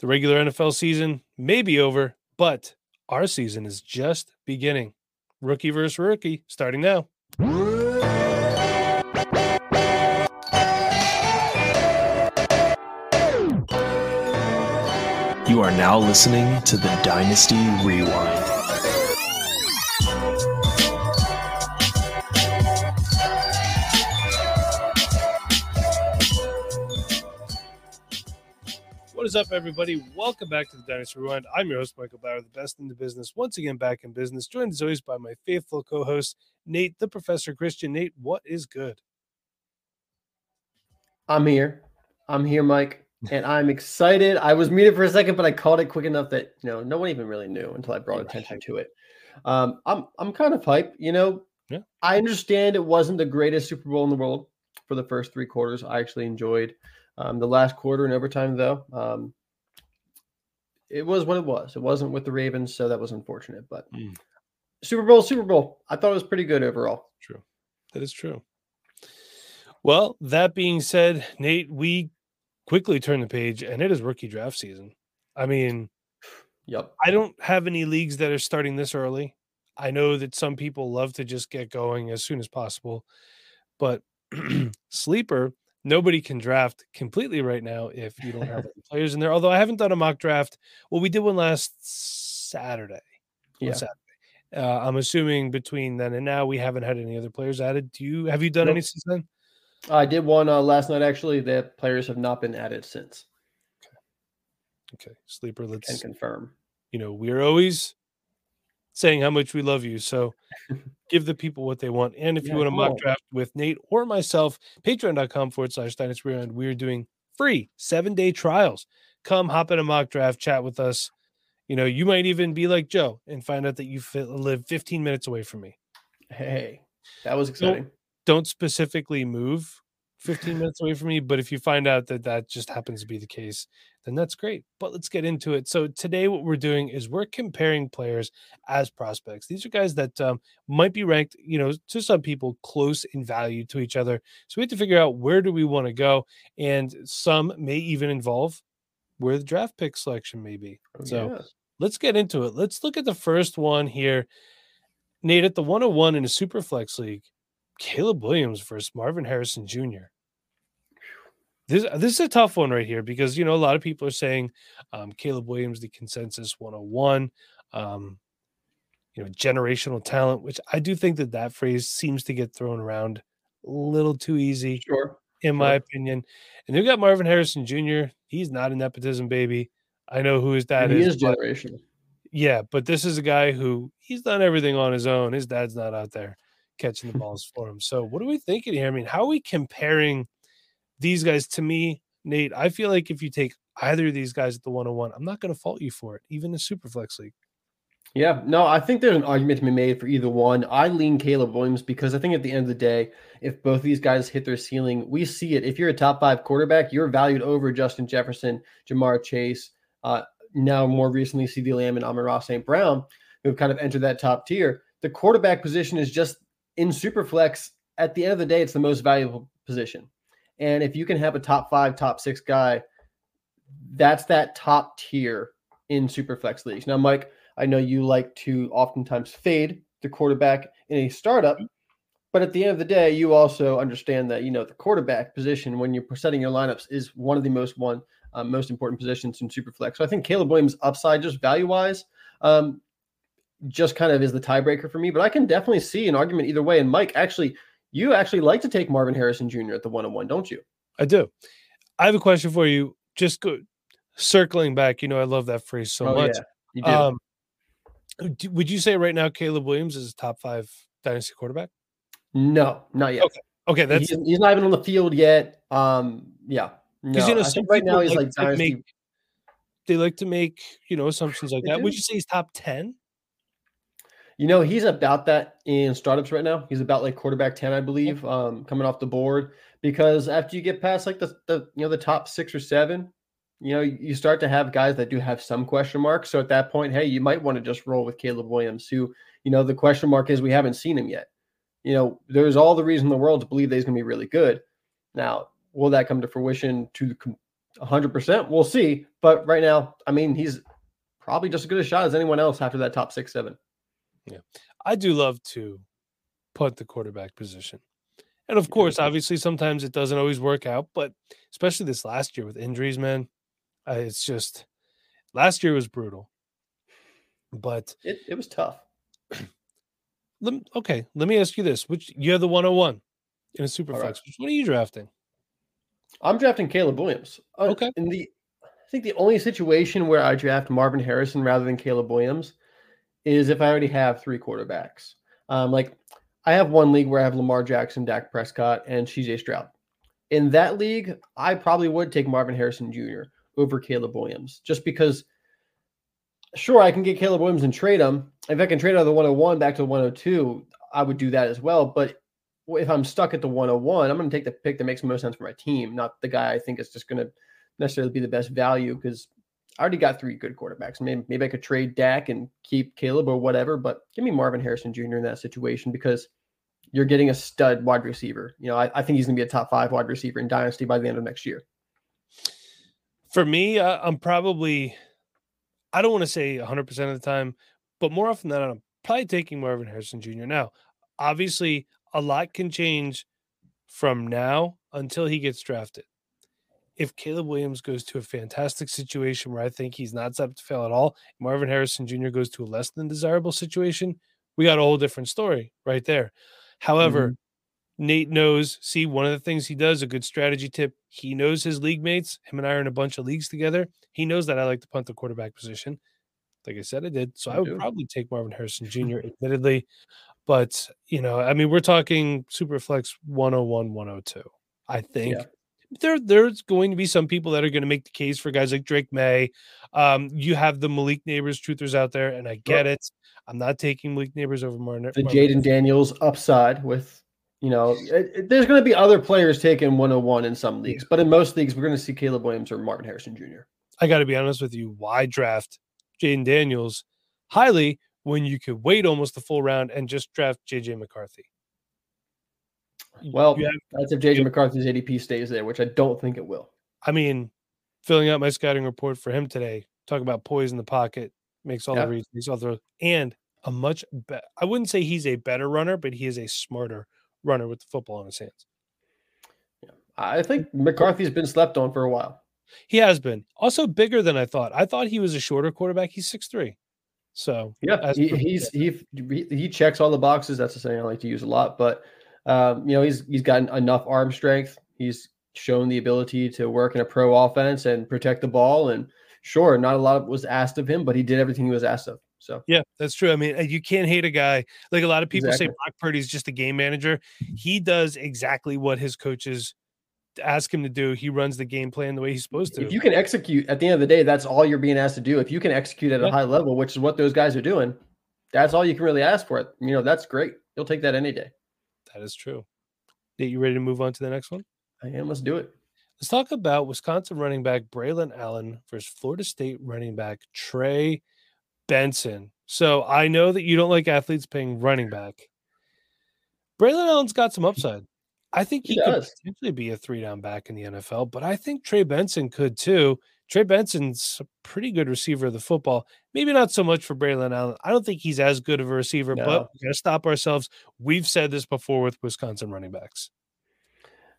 The regular NFL season may be over, but our season is just beginning. Rookie versus rookie, starting now. You are now listening to the Dynasty Rewind. What is up, everybody? Welcome back to the Dynasty Rewind. I'm your host, Michael Bower, the best in the business. Once again, back in business, joined as always by my faithful co host, Nate, the Professor Christian. Nate, what is good? I'm here. I'm here, Mike, and I'm excited. I was muted for a second, but I called it quick enough that you know no one even really knew until I brought attention to it. Um, I'm I'm kind of hyped. You know, Yeah. I understand it wasn't the greatest Super Bowl in the world for the first three quarters. I actually enjoyed um, the last quarter and overtime, though. Um, it was what it was. It wasn't with the Ravens, so that was unfortunate. But Mm. Super Bowl, Super Bowl. I thought it was pretty good overall. True. That is true. Well, that being said, Nate, we quickly turn the page and it is rookie draft season. I mean, Yep. I don't have any leagues that are starting this early. I know that some people love to just get going as soon as possible, but sleeper, nobody can draft completely right now if you don't have players in there. Although I haven't done a mock draft. Well, we did one last Saturday. Yeah. Saturday. Uh, I'm assuming between then and now we haven't had any other players added. Do you have you done Nope. any since then? I did one uh, last night. Actually, the players have not been added since. Okay, okay. sleeper. Let's confirm. you know we're always saying how much we love you so give the people what they want and if you want to come mock draft with nate or myself patreon.com forward slash dynasty rewind we're doing free seven day trials. Come hop in a mock draft chat with us. You know you might even be like joe and find out that you fi- live 15 minutes away from me. Hey, that was exciting. don't specifically move 15 minutes away from me but if you find out that that just happens to be the case then that's great but let's get into it so today what we're doing is we're comparing players as prospects these are guys that um, might be ranked you know to some people close in value to each other so we have to figure out where do we want to go and some may even involve where the draft pick selection may be Oh, so yeah. let's get into it. Let's look at the first one here. Nate at the 101 in a super flex league, Caleb Williams versus Marvin Harrison Jr. This this is a tough one right here because you know a lot of people are saying um, Caleb Williams the consensus 101, um, you know generational talent, which I do think that that phrase seems to get thrown around a little too easy sure. in my Sure. opinion. And you got Marvin Harrison Jr. He's not a nepotism baby. I know who his dad he is. is generational. yeah, but this is a guy who he's done everything on his own. His dad's not out there catching the balls for him. So, what are we thinking here? I mean, how are we comparing these guys to me, Nate? I feel like if you take either of these guys at the 101, I'm not going to fault you for it, even in Superflex League. Yeah, no, I think there's an argument to be made for either one. I lean Caleb Williams because I think at the end of the day, if both these guys hit their ceiling, we see it. If you're a top five quarterback, you're valued over Justin Jefferson, Ja'Marr Chase, uh, now more recently CeeDee Lamb and Amon-Ra St. Brown, who have kind of entered that top tier. The quarterback position is just in Superflex. At the end of the day, it's the most valuable position. And if you can have a top five, top six guy, that's that top tier in Superflex leagues. Now, Mike, I know you like to oftentimes fade the quarterback in a startup, but at the end of the day, you also understand that you know the quarterback position when you're setting your lineups is one of the most one um, most important positions in Superflex. So I think Caleb Williams' upside, just value wise, um, just kind of is the tiebreaker for me. But I can definitely see an argument either way. And Mike, actually, you actually like to take Marvin Harrison Jr. at the one on one, don't you? I do. I have a question for you. Just go circling back. You know, I love that phrase so much. Oh, you do. Um, d- would you say right now Caleb Williams is a top five dynasty quarterback? no, not yet. Okay, that's he's, he's not even on the field yet. Um, yeah, Because No, you know, some right now he's like like dynasty. make they like to make you know assumptions like that. Would you say he's top ten? You know, he's about that in startups right now. He's about like quarterback 10, I believe, um, coming off the board. Because after you get past like the, the you know the top six or seven, you know, you start to have guys that do have some question marks. So at that point, hey, you might want to just roll with Caleb Williams, who, you know, the question mark is we haven't seen him yet. You know, there's all the reason in the world to believe that he's going to be really good. Now, will that come to fruition to 100%? We'll see. But right now, I mean, he's probably just as good a shot as anyone else after that top six, seven. I do love to punt the quarterback position. And of course, obviously, sometimes it doesn't always work out, but especially this last year with injuries, man, uh, it's just last year was brutal. But It, it was tough. let okay, let me ask you this: Which you have the 101 in a super All right. flex? Which one are you drafting? I'm drafting Caleb Williams. Uh, Okay. In the, I think the only situation where I draft Marvin Harrison rather than Caleb Williams is if I already have three quarterbacks. Um, like I have one league where I have Lamar Jackson, Dak Prescott, and CJ Stroud. In that league, I probably would take Marvin Harrison Jr. over Caleb Williams, just because. Sure, I can get Caleb Williams and trade him. If I can trade out of the 101 back to the 102, I would do that as well. But if I'm stuck at the 101, I'm going to take the pick that makes the most sense for my team, not the guy I think is just going to necessarily be the best value because I already got three good quarterbacks. Maybe, maybe I could trade Dak and keep Caleb or whatever, but give me Marvin Harrison Jr. in that situation because you're getting a stud wide receiver. You know, I, I think he's going to be a top five wide receiver in Dynasty by the end of next year. For me, uh, I'm probably, I don't want to say 100% of the time, but more often than not, I'm probably taking Marvin Harrison Jr. Now, obviously, a lot can change from now until he gets drafted. If Caleb Williams goes to a fantastic situation where I think he's not set up to fail at all, Marvin Harrison Jr. goes to a less than desirable situation, we got a whole different story right there. However, mm-hmm. Nate knows, see, one of the things he does, a good strategy tip, he knows his league mates. Him and I are in a bunch of leagues together. He knows that I like to punt the quarterback position. Like I said, I did. So You I would do. probably take Marvin Harrison Jr., admittedly. But, you know, I mean, we're talking Superflex 101, 102. I think Yeah. There there's going to be some people that are going to make the case for guys like Drake Maye. Um, you have the Malik Nabers truthers out there, and I get it. I'm not taking Malik Nabers over Martin. The Jayden Daniels upside with, you know, it, it- there's going to be other players taking 101 in some leagues, but in most leagues, we're going to see Caleb Williams or Martin Harrison Jr. I got to be honest with you. Why draft Jayden Daniels highly when you could wait almost the full round and just draft JJ McCarthy? Well, have- that's if JJ McCarthy's ADP stays there, which I don't think it will. I mean, filling out my scouting report for him today, talk about poise in the pocket, makes all Yeah. the reads, makes all the and a much better. I wouldn't say he's a better runner, but he is a smarter runner with the football in his hands. I think McCarthy's been slept on for a while. He has been also bigger than I thought. I thought he was a shorter quarterback. He's six three, so Yeah, he, he's he he checks all the boxes. That's a saying I like to use a lot. But um, you know, he's he's got enough arm strength. He's shown the ability to work in a pro offense and protect the ball. And sure, not a lot was asked of him, but he did everything he was asked of. So Yeah, that's true. I mean, you can't hate a guy like a lot of people say Exactly. Brock Purdy's just a game manager. He does exactly what his coaches ask him to do. He runs the game plan the way he's supposed to. if you can execute at the end of the day, that's all you're being asked to do. If you can execute at Yeah. a high level, which is what those guys are doing, that's all you can really ask for. It you know, that's great. You'll take that any day. That is true. Nate, you ready to move on to the next one? I am. Let's do it. Let's talk about Wisconsin running back Braylon Allen versus Florida State running back Trey Benson. So I know that you don't like athletes paying running back. Braylon Allen's got some upside. I think he, He could potentially be a three down back in the NFL, but I think Trey Benson could too. Trey Benson's a pretty good receiver of the football. Maybe not so much for Braylon Allen. I don't think he's as good of a receiver, but No. we got to stop ourselves. We've said this before with Wisconsin running backs.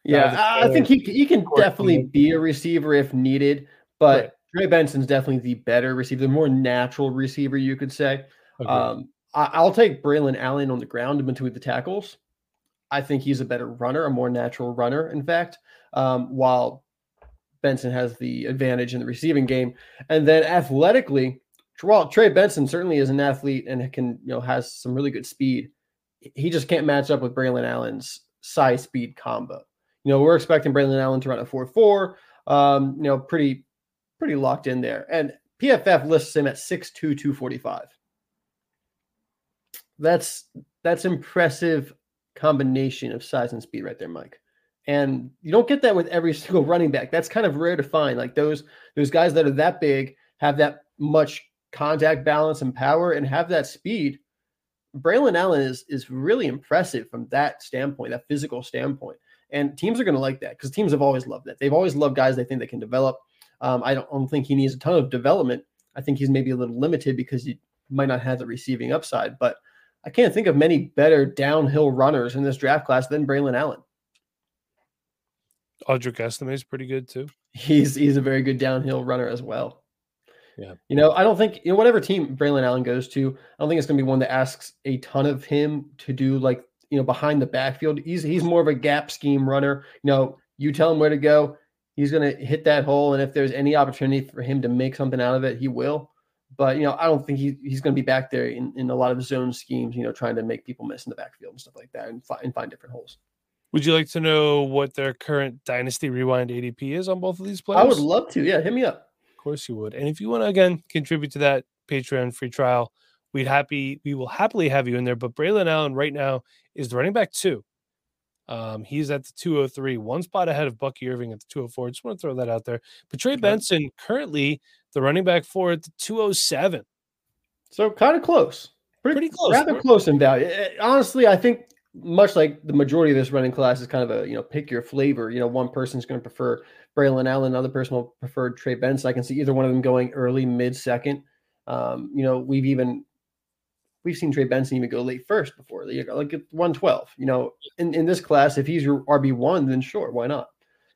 Yeah, I think he he can definitely be a receiver if needed, but Right. Trey Benson's definitely the better receiver, the more natural receiver, you could say. Um, I, I'll take Braylon Allen on the ground in between the tackles. I think he's a better runner, a more natural runner, in fact. Um, while Benson has the advantage in the receiving game, and then athletically, while Trey Benson certainly is an athlete and can you know has some really good speed, he just can't match up with Braylon Allen's size speed combo. You know, we're expecting Braylon Allen to run a 4 4. um, you know, pretty pretty locked in there. And PFF lists him at 6'2", 245. That's that's impressive combination of size and speed right there, Mike. And you don't get that with every single running back. That's kind of rare to find. Like those those guys that are that big have that much contact balance and power and have that speed. Braylon Allen is is really impressive from that standpoint, that physical standpoint. And teams are going to like that because teams have always loved that. They've always loved guys they think they can develop. Um, I, don't, I don't think he needs a ton of development. I think he's maybe a little limited because he might not have the receiving upside. But I can't think of many better downhill runners in this draft class than Braylon Allen. Audric Estime is pretty good too. He's he's a very good downhill runner as well. Yeah. You know, I don't think you know whatever team Braylon Allen goes to, I don't think it's going to be one that asks a ton of him to do like you know behind the backfield. He's he's more of a gap scheme runner. You know, you tell him where to go, he's going to hit that hole, and if there's any opportunity for him to make something out of it, he will. But you know, I don't think he, he's going to be back there in, in a lot of zone schemes. You know, trying to make people miss in the backfield and stuff like that, and, and find different holes. Would you like to know what their current Dynasty Rewind ADP is on both of these players? I would love to. Yeah, hit me up. Of course you would. And if you want to again contribute to that Patreon free trial, we'd happy we will happily have you in there. But Braylon Allen right now is the running back two. Um, he's at the 203, one spot ahead of Bucky Irving at the 204. Just want to throw that out there. But Trey Benson currently the running back four at the 207. So kind of close. Pretty, Pretty close. Rather close in value. Eh, Honestly, I think much like the majority of this running class is kind of a you know pick your flavor. You know, one person's going to prefer Braylon Allen, another person will prefer Trey Benson. I can see either one of them going early, mid second. Um, you know, we've even we've seen Trey Benson even go late first before, like at one twelve. You know, in in this class, if he's your RB one, then sure, why not?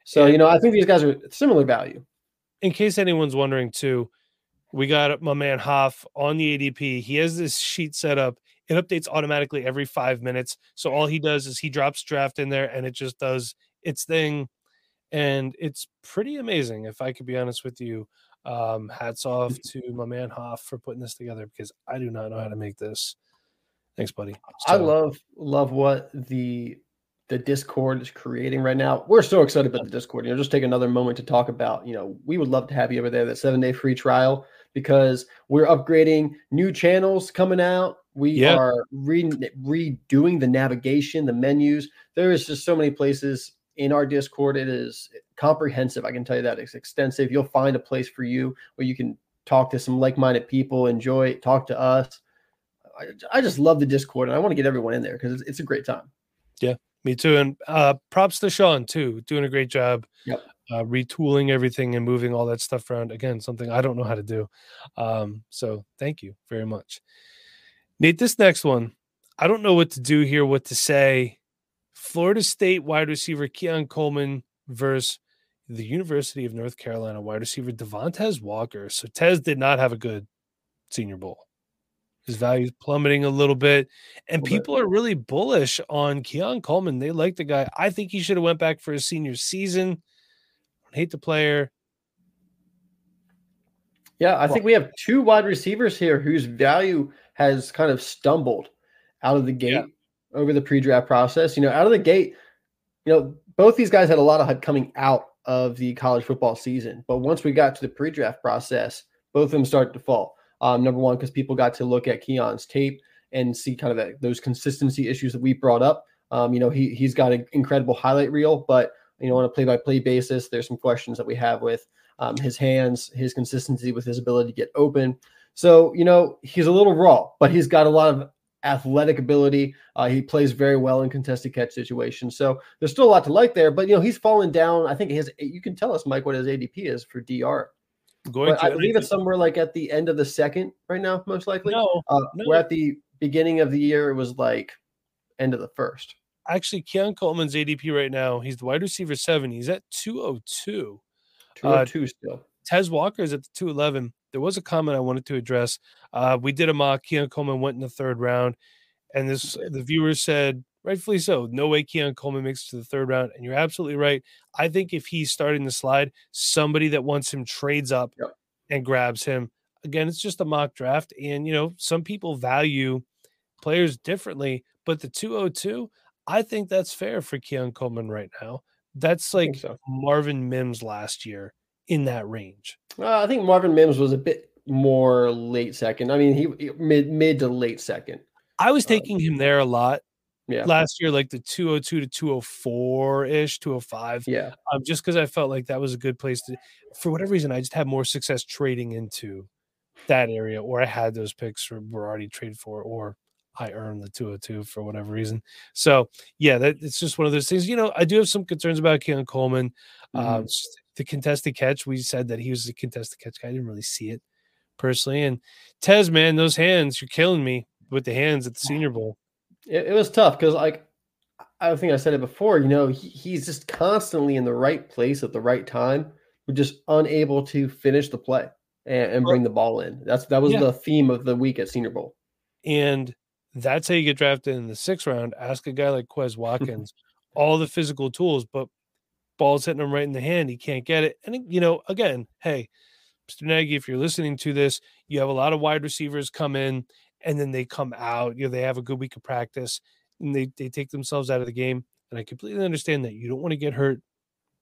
So you know, I think these guys are similar value. In case anyone's wondering, too, we got my man Hoff on the ADP. He has this sheet set up it updates automatically every five minutes. So all he does is he drops draft in there and it just does its thing. And it's pretty amazing, if I could be honest with you. Um, hats off to my man Hoff for putting this together because I do not know how to make this. Thanks, buddy. I love love what the the Discord is creating right now. We're so excited about the Discord. You know, just take another moment to talk about. You know, we would love to have you over there. That seven day free trial because we're upgrading new channels coming out. We Yeah. are re- redoing the navigation, the menus. There is just so many places in our Discord. It is comprehensive. I can tell you that it's extensive. You'll find a place for you where you can talk to some like-minded people, enjoy, talk to us. I, I just love the Discord, and I want to get everyone in there because it's, it's a great time. Yeah, me too. And uh, props to Sean, too, doing a great job. Yep. Uh, retooling everything and moving all that stuff around. Again, something I don't know how to do. Um, so thank you very much. Nate, this next one, I don't know what to do here, what to say. Florida State wide receiver Keon Coleman versus the University of North Carolina wide receiver Devontez Walker. So Tez did not have a good senior bowl. His value is plummeting a little bit, and Little bit. people are really bullish on Keon Coleman. They like the guy. I think he should have went back for his senior season. Hate the player. Yeah, I think we have two wide receivers here whose value has kind of stumbled out of the gate Yeah. over the pre-draft process. You know, out of the gate, you know, both these guys had a lot of hype coming out of the college football season, but once we got to the pre-draft process, both of them started to fall. Um, number one, because people got to look at Keon's tape and see kind of that, those consistency issues that we brought up. Um, you know, he he's got an incredible highlight reel, but you know, on a play-by-play basis, there's some questions that we have with um, his hands, his consistency with his ability to get open. So, you know, he's a little raw, but he's got a lot of athletic ability. Uh, he plays very well in contested catch situations. So there's still a lot to like there, but, you know, he's fallen down. I think his, you can tell us, Mike, what his ADP is for DR. Going I believe it's somewhere like at the end of the second right now, most likely. no, Uh, no. We're at the beginning of the year. It was like end of the first. Actually Keon Coleman's ADP right now. He's the wide receiver seven. He's at 202. 202 still. Tez Walker is at the 211. There was a comment I wanted to address. Uh, we did a mock. Keon Coleman went in the third round, and this the viewers said rightfully so. No way Keon Coleman makes it to the third round, and you're absolutely right. I think if he's starting the slide, somebody that wants him trades up Yep. and grabs him. Again, it's just a mock draft, and you know some people value players differently, but the 202, I think that's fair for Keon Coleman right now. That's like so. Marvin Mims last year in that range. Uh, I think Marvin Mims was a bit more late second. I mean, he, mid mid to late second. I was Um, taking him there a lot Yeah, last year, like the 202 to 204 ish, 205. yeah, Um, just because I felt like that was a good place to, for whatever reason, I just had more success trading into that area, or I had those picks or were already traded for, or I earned the 202 for whatever reason. So yeah, that it's just one of those things. You know, I do have some concerns about Keon Coleman. Mm-hmm. Um, the contested catch, we said that he was a contested catch guy. I didn't really see it personally. And Tez, man, those hands, you're killing me with the hands at the Senior Bowl. it, it was tough because like I think I said it before. You know, he, he's just constantly in the right place at the right time. We're just unable to finish the play and, and bring the ball in. That's that was Yeah. the theme of the week at Senior Bowl. And that's how you get drafted in the sixth round. Ask a guy like Quez Watkins, all the physical tools, but ball's hitting him right in the hand. He can't get it. And, you know, again, hey, Mr. Nagy, if you're listening to this, you have a lot of wide receivers come in and then they come out. You know, they have a good week of practice and they, they take themselves out of the game. And I completely understand that. You don't want to get hurt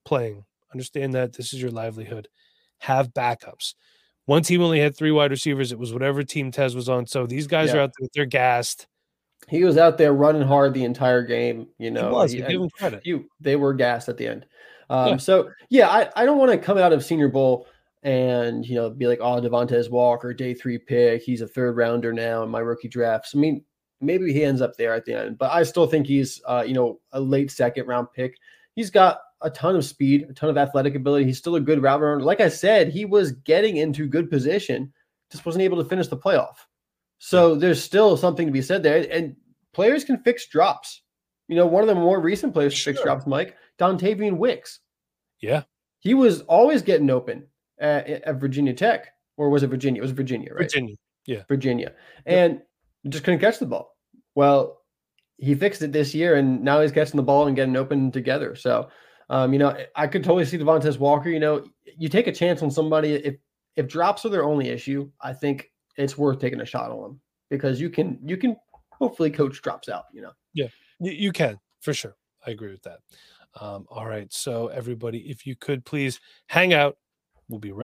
playing. Understand that this is your livelihood. Have backups. One team only had three wide receivers. It was whatever team Tez was on. So these guys are out there, they're gassed. He was out there running hard the entire game. You He know, was. he- give him credit. you they were gassed at the end. Um, Yeah. So yeah, I, I don't want to come out of Senior Bowl and you know be like, oh, Devontez Walker, day three pick, he's a third rounder now in my rookie drafts. I mean, maybe he ends up there at the end, but I still think he's uh, you know a late second round pick. He's got a ton of speed, a ton of athletic ability. He's still a good route runner. Like I said, he was getting into good position, just wasn't able to finish the playoff. So there's still something to be said there. And players can fix drops. You know, one of the more recent players to fix drops, Mike, Dontayvion Wicks. Yeah. He was always getting open at, at Virginia Tech, or was it Virginia? It was Virginia, right? Virginia. Yeah. Virginia, and just couldn't catch the ball. Well, he fixed it this year, and now he's catching the ball and getting open together. So, um, you know, I could totally see Devontez Walker. You know, you take a chance on somebody if if drops are their only issue. I think it's worth taking a shot on them because you can you can hopefully coach drops out. You know, You, you can for sure. I agree with that. Um, all right. So everybody, if you could please hang out, we'll be right.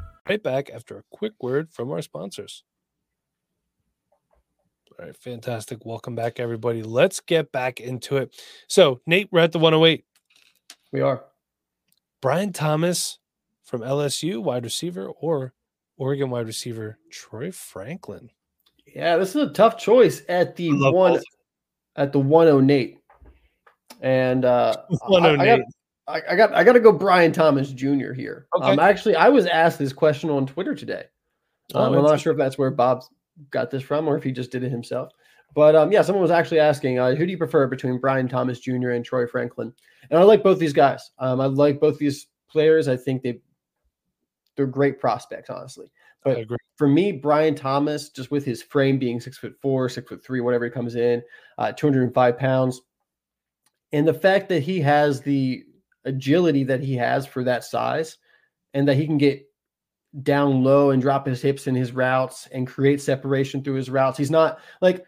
Right back after a quick word from our sponsors. All right, fantastic. Welcome back, everybody. Let's get back into it. So, Nate, we're at the 108. we are. Brian Thomas from LSU, wide receiver, or Oregon wide receiver Troy Franklin. Yeah, this is a tough choice at the one both. at the 108. And uh I- I, got, 108. I, I got I got to go Brian Thomas Jr. here. Um, Okay. actually, I was asked this question on Twitter today. Oh, Um, I'm not sure if that's where Bob got this from or if he just did it himself. But um, yeah, someone was actually asking, uh, who do you prefer between Brian Thomas Jr. and Troy Franklin? And I like both these guys. Um, I like both these players. I think they they're great prospects, honestly. But for me, Brian Thomas, just with his frame being six foot four, six foot three, whatever he comes in, uh, 205 pounds, and the fact that he has the agility that he has for that size, and that he can get down low and drop his hips in his routes and create separation through his routes. He's not like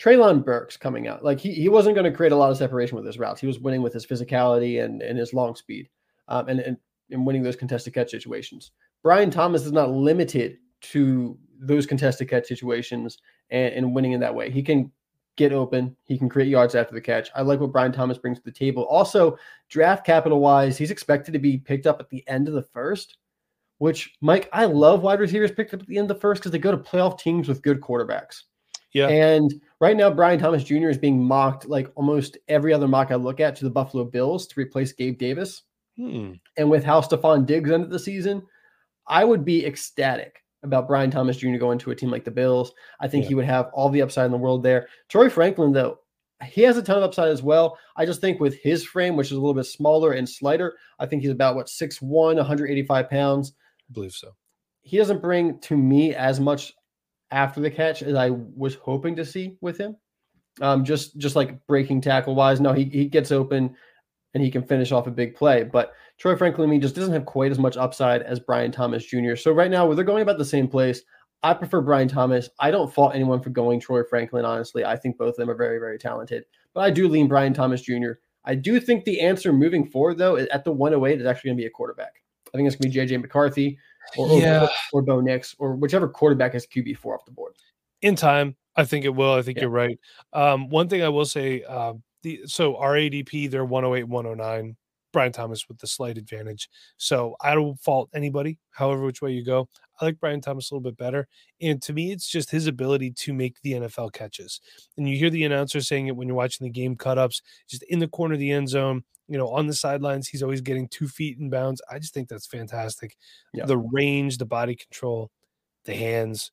Treylon Burks coming out. Like he, he wasn't going to create a lot of separation with his routes. He was winning with his physicality and, and his long speed um, and, and, and winning those contested catch situations. Brian Thomas is not limited to those contested catch situations and, and winning in that way. He can get open. He can create yards after the catch. I like what Brian Thomas brings to the table. Also, draft capital wise, he's expected to be picked up at the end of the first, which Mike, I love wide receivers picked up at the end of the first because they go to playoff teams with good quarterbacks. Yeah. And right now, Brian Thomas Jr. is being mocked like almost every other mock I look at to the Buffalo Bills to replace Gabe Davis. Hmm. And with how Stefon Diggs ended the season, I would be ecstatic about Brian Thomas Jr. going to a team like the Bills. I think Yeah. he would have all the upside in the world there. Troy Franklin, though, he has a ton of upside as well. I just think with his frame, which is a little bit smaller and slighter, I think he's about what 6'1, 185 pounds. I believe so. He doesn't bring to me as much after the catch as I was hoping to see with him. Um, just just like breaking tackle wise. No, he, he gets open and he can finish off a big play. But Troy Franklin me just doesn't have quite as much upside as Brian Thomas Jr. So right now, they're going about the same place. I prefer Brian Thomas. I don't fault anyone for going Troy Franklin, honestly. I think both of them are very, very talented. But I do lean Brian Thomas Jr. I do think the answer moving forward, though, at the 108 is actually going to be a quarterback. I think it's going to be JJ McCarthy or, Yeah. or, or Bo Nix or whichever quarterback has QB4 off the board. in time i think it will i think Yeah. you're right um one thing i will say uh the so our adp they're 108 109 brian thomas with the slight advantage. So i don't fault anybody however which way you go. I like brian thomas a little bit better and to me it's just his ability to make the nfl catches. And you hear the announcer saying it when you're watching the game cut ups just in the corner of the end zone you know on the sidelines he's always getting two feet in bounds. I just think that's fantastic. Yeah. the range the body control the hands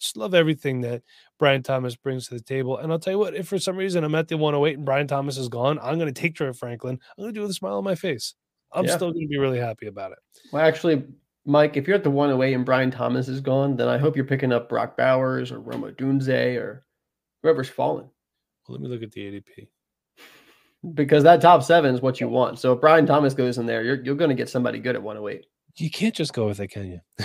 just love everything that Brian Thomas brings to the table. And I'll tell you what, if for some reason I'm at the 108 and Brian Thomas is gone, I'm going to take Troy Franklin. I'm going to do it with a smile on my face. I'm Yeah. still going to be really happy about it. Well, actually, Mike, if you're at the 108 and Brian Thomas is gone, then I hope you're picking up Brock Bowers or Rome Odunze or whoever's fallen. Well, let me look at the ADP. because that top seven is what you want. So if Brian Thomas goes in there, you're you're going to get somebody good at 108. You can't just go with it, can you?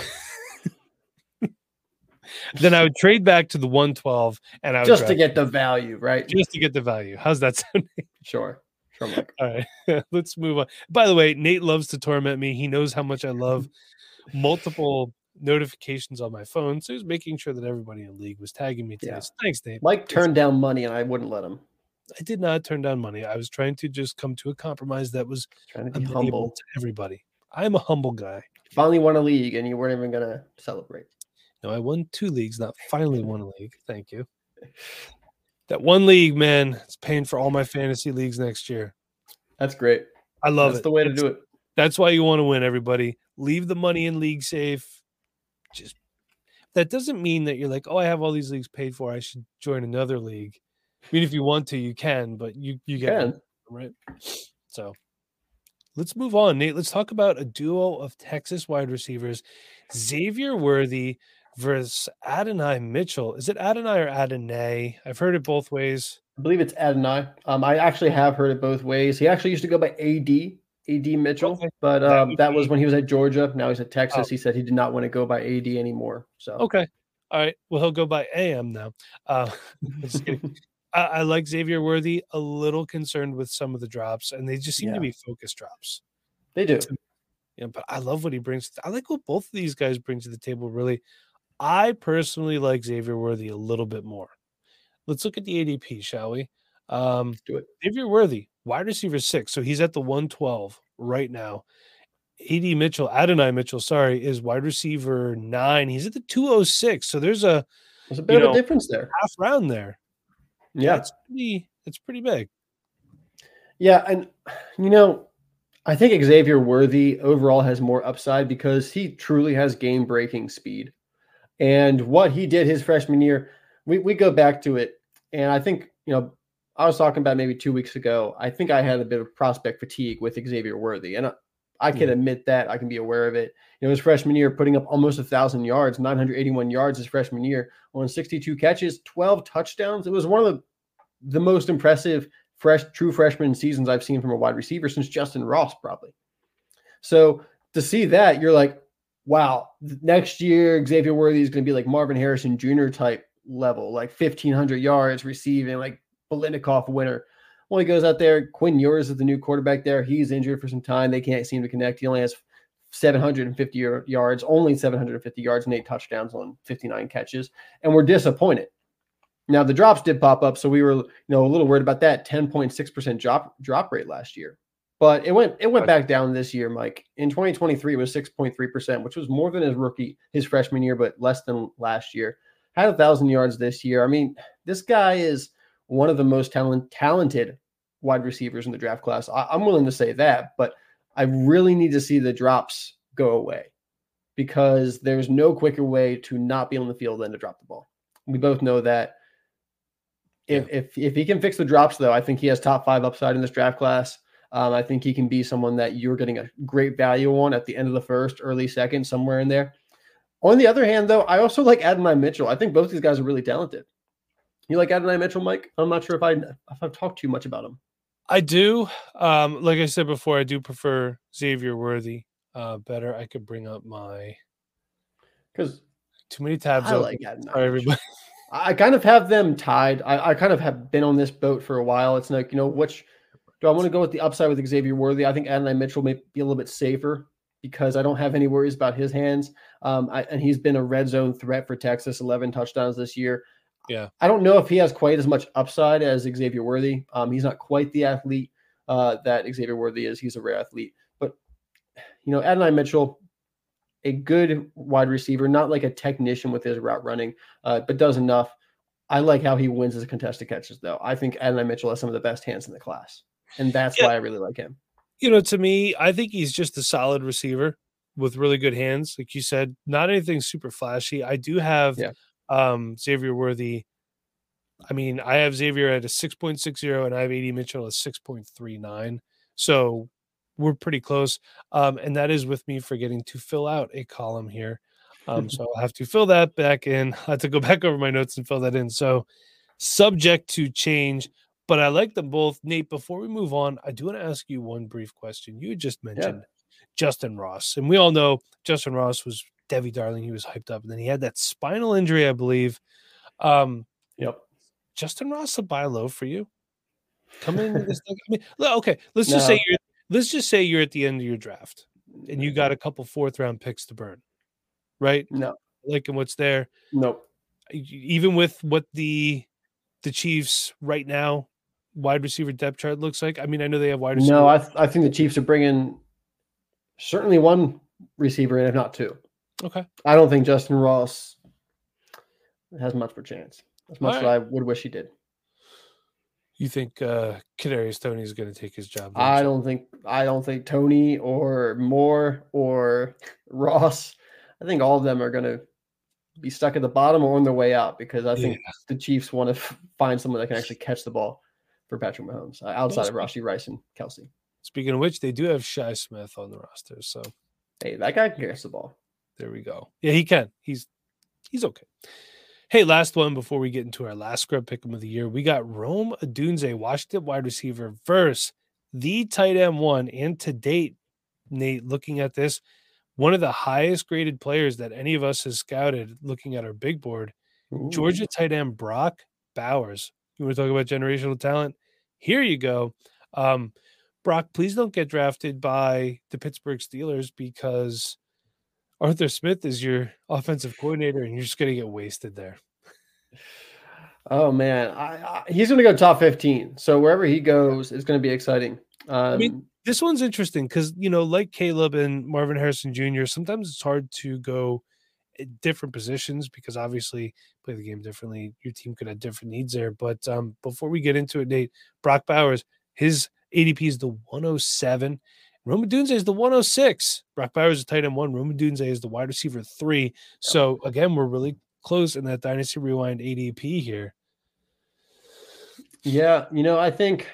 then I would trade back to the 112 and I would Just to get the value, right? just to get the value. How's that sound? Sure. Sure, Mike. All right, let's move on. By the way, Nate loves to torment me. He knows how much I love multiple notifications on my phone. So he's making sure that everybody in the league was tagging me today. Yeah. So thanks, Nate. Mike turned down money and I wouldn't let him. I did not turn down money. I was trying to just come to a compromise that was Trying to be humble. to everybody. I'm a humble guy. Finally won a league and you weren't even going to celebrate. No, I won two leagues, not finally won a league. Thank you. That one league, man, it's paying for all my fantasy leagues next year. That's great. I love That's it. the way to That's- do it. That's why you want to win, everybody. Leave the money in league safe. Just that doesn't mean that you're like, oh, I have all these leagues paid for. I should join another league. I mean, if you want to, you can, but you you get Can. one, right. So let's move on, Nate. Let's talk about a duo of Texas wide receivers, Xavier Worthy versus Adonai Mitchell. Is it Adonai or Adonai? I've heard it both ways. I believe it's Adonai. Um, I actually have heard it both ways. He actually used to go by AD, AD Mitchell, Okay. but That um, that was when he was at Georgia. Now he's at Texas. Oh. He said he did not want to go by AD anymore. So Okay. All right. Well, he'll go by AM now. Uh. I, I like Xavier Worthy. A little concerned with some of the drops, and they just seem to be focus drops. they do. Yeah, but I love what he brings. I like what both of these guys bring to the table. Really, I personally like Xavier Worthy a little bit more. Let's look at the ADP, shall we? Um, Let's do it. Xavier Worthy, wide receiver six, so he's at the 112 right now. AD Mitchell, Adonai Mitchell, sorry, is wide receiver nine. He's at the 206. So there's a There's a bit of know, a difference there. half round there. Yeah. It's pretty, it's pretty big. Yeah, and you know, I think Xavier Worthy overall has more upside because he truly has game breaking speed. And what he did his freshman year, we, we go back to it. And I think, you know, I was talking about maybe two weeks ago. I think I had a bit of prospect fatigue with Xavier Worthy. And I, I can Yeah. admit that. I can be aware of it. You know, his freshman year, putting up almost a thousand yards, 981 yards his freshman year on 62 catches, 12 touchdowns. It was one of the the most impressive fresh true freshman seasons I've seen from a wide receiver since Justyn Ross, probably. So to see that, you're like, wow, next year Xavier Worthy is going to be like Marvin Harrison Jr. type level, like 1500 yards receiving, like Biletnikoff winner. Well, he goes out there. Quinn Ewers is the new quarterback there. He's injured for some time. They can't seem to connect. He only has 750 yards, only 750 yards and eight touchdowns on 59 catches. And we're disappointed. Now the drops did pop up, so we were, you know, a little worried about that 10.6% drop drop rate last year. But it went it went back down this year, Mike. In 2023, it was 6.3%, which was more than his rookie, his freshman year, but less than last year. Had a thousand yards this year. I mean, this guy is one of the most talent, talented wide receivers in the draft class. I, I'm willing to say that, but I really need to see the drops go away because there's no quicker way to not be on the field than to drop the ball. We both know that. If if if he can fix the drops, though, I think he has top five upside in this draft class. Um, I think he can be someone that you're getting a great value on at the end of the first, early second, somewhere in there. On the other hand, though, I also like Adonai Mitchell. I think both these guys are really talented. You like Adonai Mitchell, Mike? I'm not sure if I if I've talked too much about him. I do. Um, like I said before, I do prefer Xavier Worthy uh, better. I could bring up my because too many tabs. I open. like Adonai. Sorry, everybody. I kind of have them tied. I, I kind of have been on this boat for a while. It's like, you know, which do I want to go with the upside with Xavier Worthy? I think Adonai Mitchell may be a little bit safer because I don't have any worries about his hands. Um, I, and he's been a red zone threat for Texas, 11 touchdowns this year. Yeah. I don't know if he has quite as much upside as Xavier Worthy. Um, he's not quite the athlete uh, that Xavier Worthy is. He's a rare athlete. But, you know, Adonai Mitchell, a good wide receiver, not like a technician with his route running, uh, but does enough. I like how he wins his contested catches, though. I think Adonai Mitchell has some of the best hands in the class, and that's Yeah. why I really like him. you know, to me, I think he's just a solid receiver with really good hands. Like you said, not anything super flashy. I do have Yeah. um Xavier Worthy. I mean, I have Xavier at a 6.60 and I have AD Mitchell at 6.39. So we're pretty close. Um, and that is with me forgetting to fill out a column here. Um, so I'll have to fill that back in. I have to go back over my notes and fill that in. So subject to change but I like them both. Nate, before we move on, I do want to ask you one brief question. You just mentioned Justyn Ross, and we all know Justyn Ross was Debbie Darling. He was hyped up, and then he had that spinal injury, I believe. Um, Yep. Justyn Ross a buy low for you? Come in. this thing? I mean, okay, let's just say you're let's just say you're at the end of your draft and you got a couple fourth round picks to burn, right? No, Like, and what's there? no. e- even with what the the Chiefs right now wide receiver depth chart looks like. I mean, I know they have wide receiver. No, I, th- I think the Chiefs are bringing certainly one receiver in, if not two. okay. I don't think Justyn Ross has much of a chance. As much as I would wish he did. You think uh Kadarius Toney is going to take his job? I don't think I don't think Toney or Moore or Ross. I think all of them are going to be stuck at the bottom or on their way out because I think the Chiefs want to find someone that can actually catch the ball for Patrick Mahomes uh, outside of Rashee Rice and Kelce. Speaking of which, they do have Shy Smith on the roster, so Hey, that guy can catch the ball. there we go. Yeah, he can. He's he's okay. Hey, last one before we get into our last scrub pick of the year. We got Rome Odunze, Washington wide receiver, versus the tight end one. And to date, Nate, looking at this, one of the highest graded players that any of us has scouted looking at our big board, Ooh. Georgia tight end Brock Bowers. You want to talk about generational talent? Here you go. Um, Brock, please don't get drafted by the Pittsburgh Steelers because Arthur Smith is your offensive coordinator and you're just going to get wasted there. Oh man, I, I, he's going to go top fifteen. So wherever he goes, it's going to be exciting. Um, mean, This one's interesting because, you know, like Caleb and Marvin Harrison Jr., sometimes it's hard to go different positions because obviously play the game differently. Your team could have different needs there. But um, before we get into it, Nate, Brock Bowers, his ADP is the 107. Rome Odunze is the 106. Brock Bowers is tight end one. Rome Odunze is the wide receiver three. So again, we're really close in that Dynasty Rewind ADP here. Yeah, you know, I think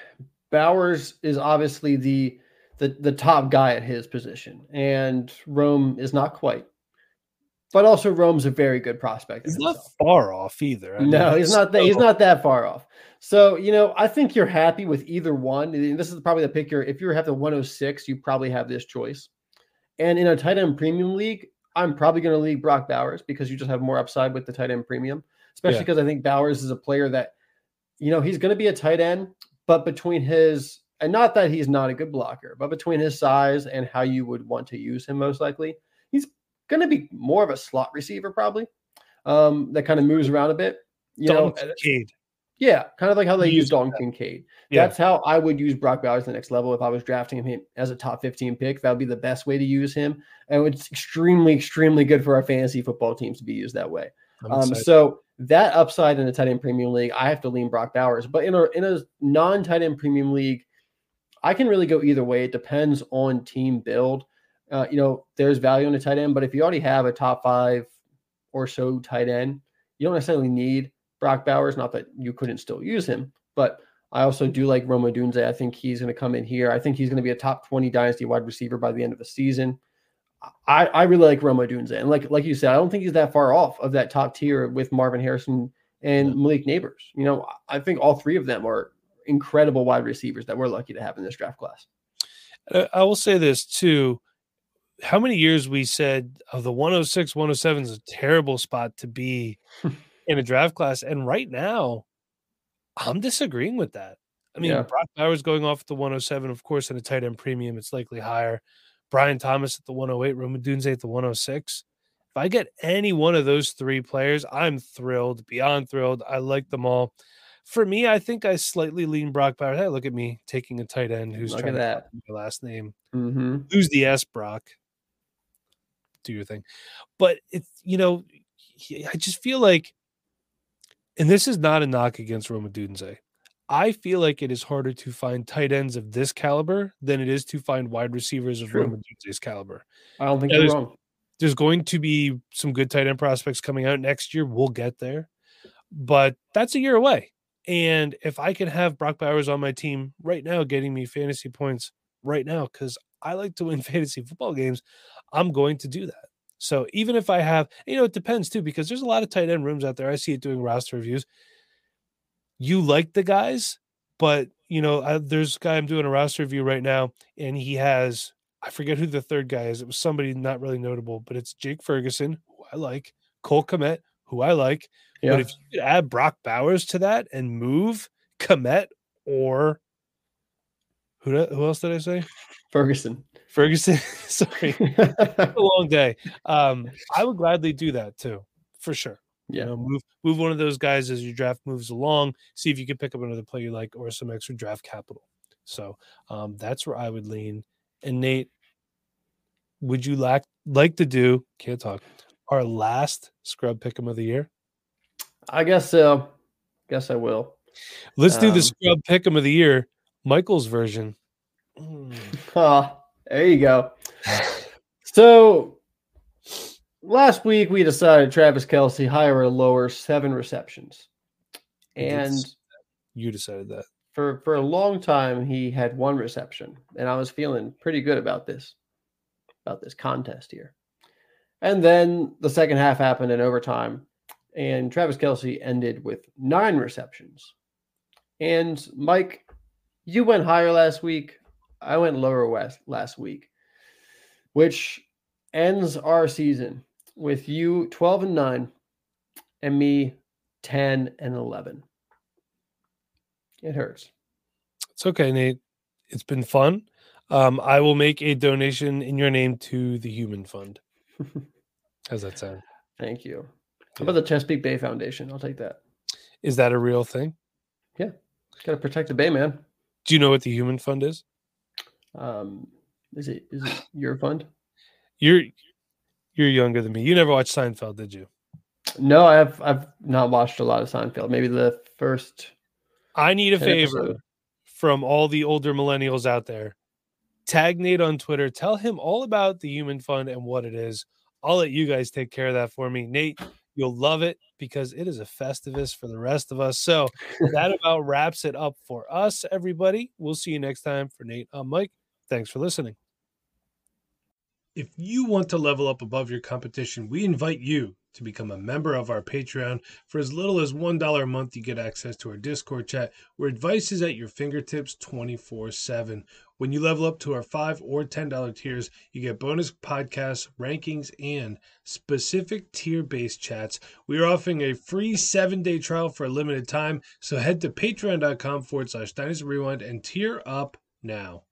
Bowers is obviously the the the top guy at his position, and Rome is not quite. But also, Rome's a very good prospect. He's not himself. far off either. I mean, No, he's not. That, he's not that far off. So you know, I think you're happy with either one. And this is probably the pick. You're, if you have the 106, you probably have this choice. And in a tight end premium league, I'm probably going to league Brock Bowers because you just have more upside with the tight end premium. Especially Yeah. because I think Bowers is a player that, you know, he's going to be a tight end, but between his and not that he's not a good blocker, but between his size and how you would want to use him, most likely going to be more of a slot receiver, probably. Um, that kind of moves around a bit. You know, Kincaid. yeah, kind of like how they use use Dalton Kincaid. Yeah. That's how I would use Brock Bowers to the next level if I was drafting him as a top 15 pick. That would be the best way to use him. And it's extremely, extremely good for our fantasy football teams to be used that way. Um, so that upside in a tight end premium league, I have to lean Brock Bowers. But in a in a non tight end premium league, I can really go either way. It depends on team build. Uh, you know, there's value in a tight end, but if you already have a top five or so tight end, you don't necessarily need Brock Bowers. Not that you couldn't still use him, but I also do like Rome Odunze. I think he's going to come in here. I think he's going to be a top 20 dynasty wide receiver by the end of the season. I, I really like Rome Odunze. And like like you said, I don't think he's that far off of that top tier with Marvin Harrison and Malik Nabers. You know, I think all three of them are incredible wide receivers that we're lucky to have in this draft class. Uh, I will say this too. How many years we said oh, the 106, 107 is a terrible spot to be in a draft class. And right now, I'm disagreeing with that. I mean, Yeah. Brock Bowers going off at the 107, of course, in a tight end premium, it's likely higher. Brian Thomas at the 108, Rome Odunze at the 106. If I get any one of those three players, I'm thrilled, beyond thrilled. I like them all. For me, I think I slightly lean Brock Bowers. Hey, look at me taking a tight end who's Look trying to that. my last name. Mm-hmm. Who's the S, Brock? Do your thing. But it's, you know, I just feel like, and this is not a knock against Rome Odunze. I feel like it is harder to find tight ends of this caliber than it is to find wide receivers of True. Rome Odunze's caliber. I don't think Yeah, you're there's- wrong. There's going to be some good tight end prospects coming out next year. We'll get there, but that's a year away. And if I can have Brock Bowers on my team right now, getting me fantasy points right now, because I like to win fantasy football games, I'm going to do that. So even if I have, you know, it depends too, because there's a lot of tight end rooms out there. I see it doing roster reviews. You like the guys, but you know, I, there's a guy I'm doing a roster review right now, and he has I forget who the third guy is. It was somebody not really notable, but it's Jake Ferguson, who I like, Cole Kmet, who I like. Yeah. But if you could add Brock Bowers to that and move Kmet or who who else did I say? Ferguson. Ferguson. Sorry, a long day. Um, I would gladly do that too, for sure. Yeah. You know, move move one of those guys as your draft moves along. See if you can pick up another player you like or some extra draft capital. So um, that's where I would lean. And Nate, would you like like to do? Can't talk. Our last scrub pick'em of the year. I guess so. Guess I will. Let's do Um, the scrub pick'em of the year, Michael's version. Mm. Ah, there you go. So last week we decided Travis Kelce higher or lower seven receptions. And You decided that. for for a long time he had one reception and i was feeling pretty good about this about this contest here and then the second half happened in overtime and travis kelce ended with nine receptions and mike you went higher last week i went lower west last week which ends our season with you 12 and 9 and me 10 and 11 it hurts It's okay, Nate. It's been fun. Um, I will make a donation in your name to the Human Fund. How's that sound? Thank you. How about the Chesapeake Bay Foundation? I'll take that. Is that a real thing? Yeah. Got to protect the Bay, man. Do you know what the Human Fund is? Um, is it is it your fund? You're you're younger than me. You never watched Seinfeld, did you? No, I've I've not watched a lot of Seinfeld. Maybe the first. I need a favor episode. from all the older millennials out there. Tag Nate on Twitter. Tell him all about the Human Fund and what it is. I'll let you guys take care of that for me. Nate, you'll love it because it is a festivus for the rest of us. So that about wraps it up for us, everybody. We'll see you next time. For Nate, I'm Mike. Thanks for listening. If you want to level up above your competition, we invite you to become a member of our Patreon. For as little as $1 a month, you get access to our Discord chat where advice is at your fingertips 24 7. When you level up to our 5 or $10 tiers, you get bonus podcasts, rankings, and specific tier based chats. We are offering a free seven day trial for a limited time, so head to patreon.com forward slash dynasty rewind and tier up now.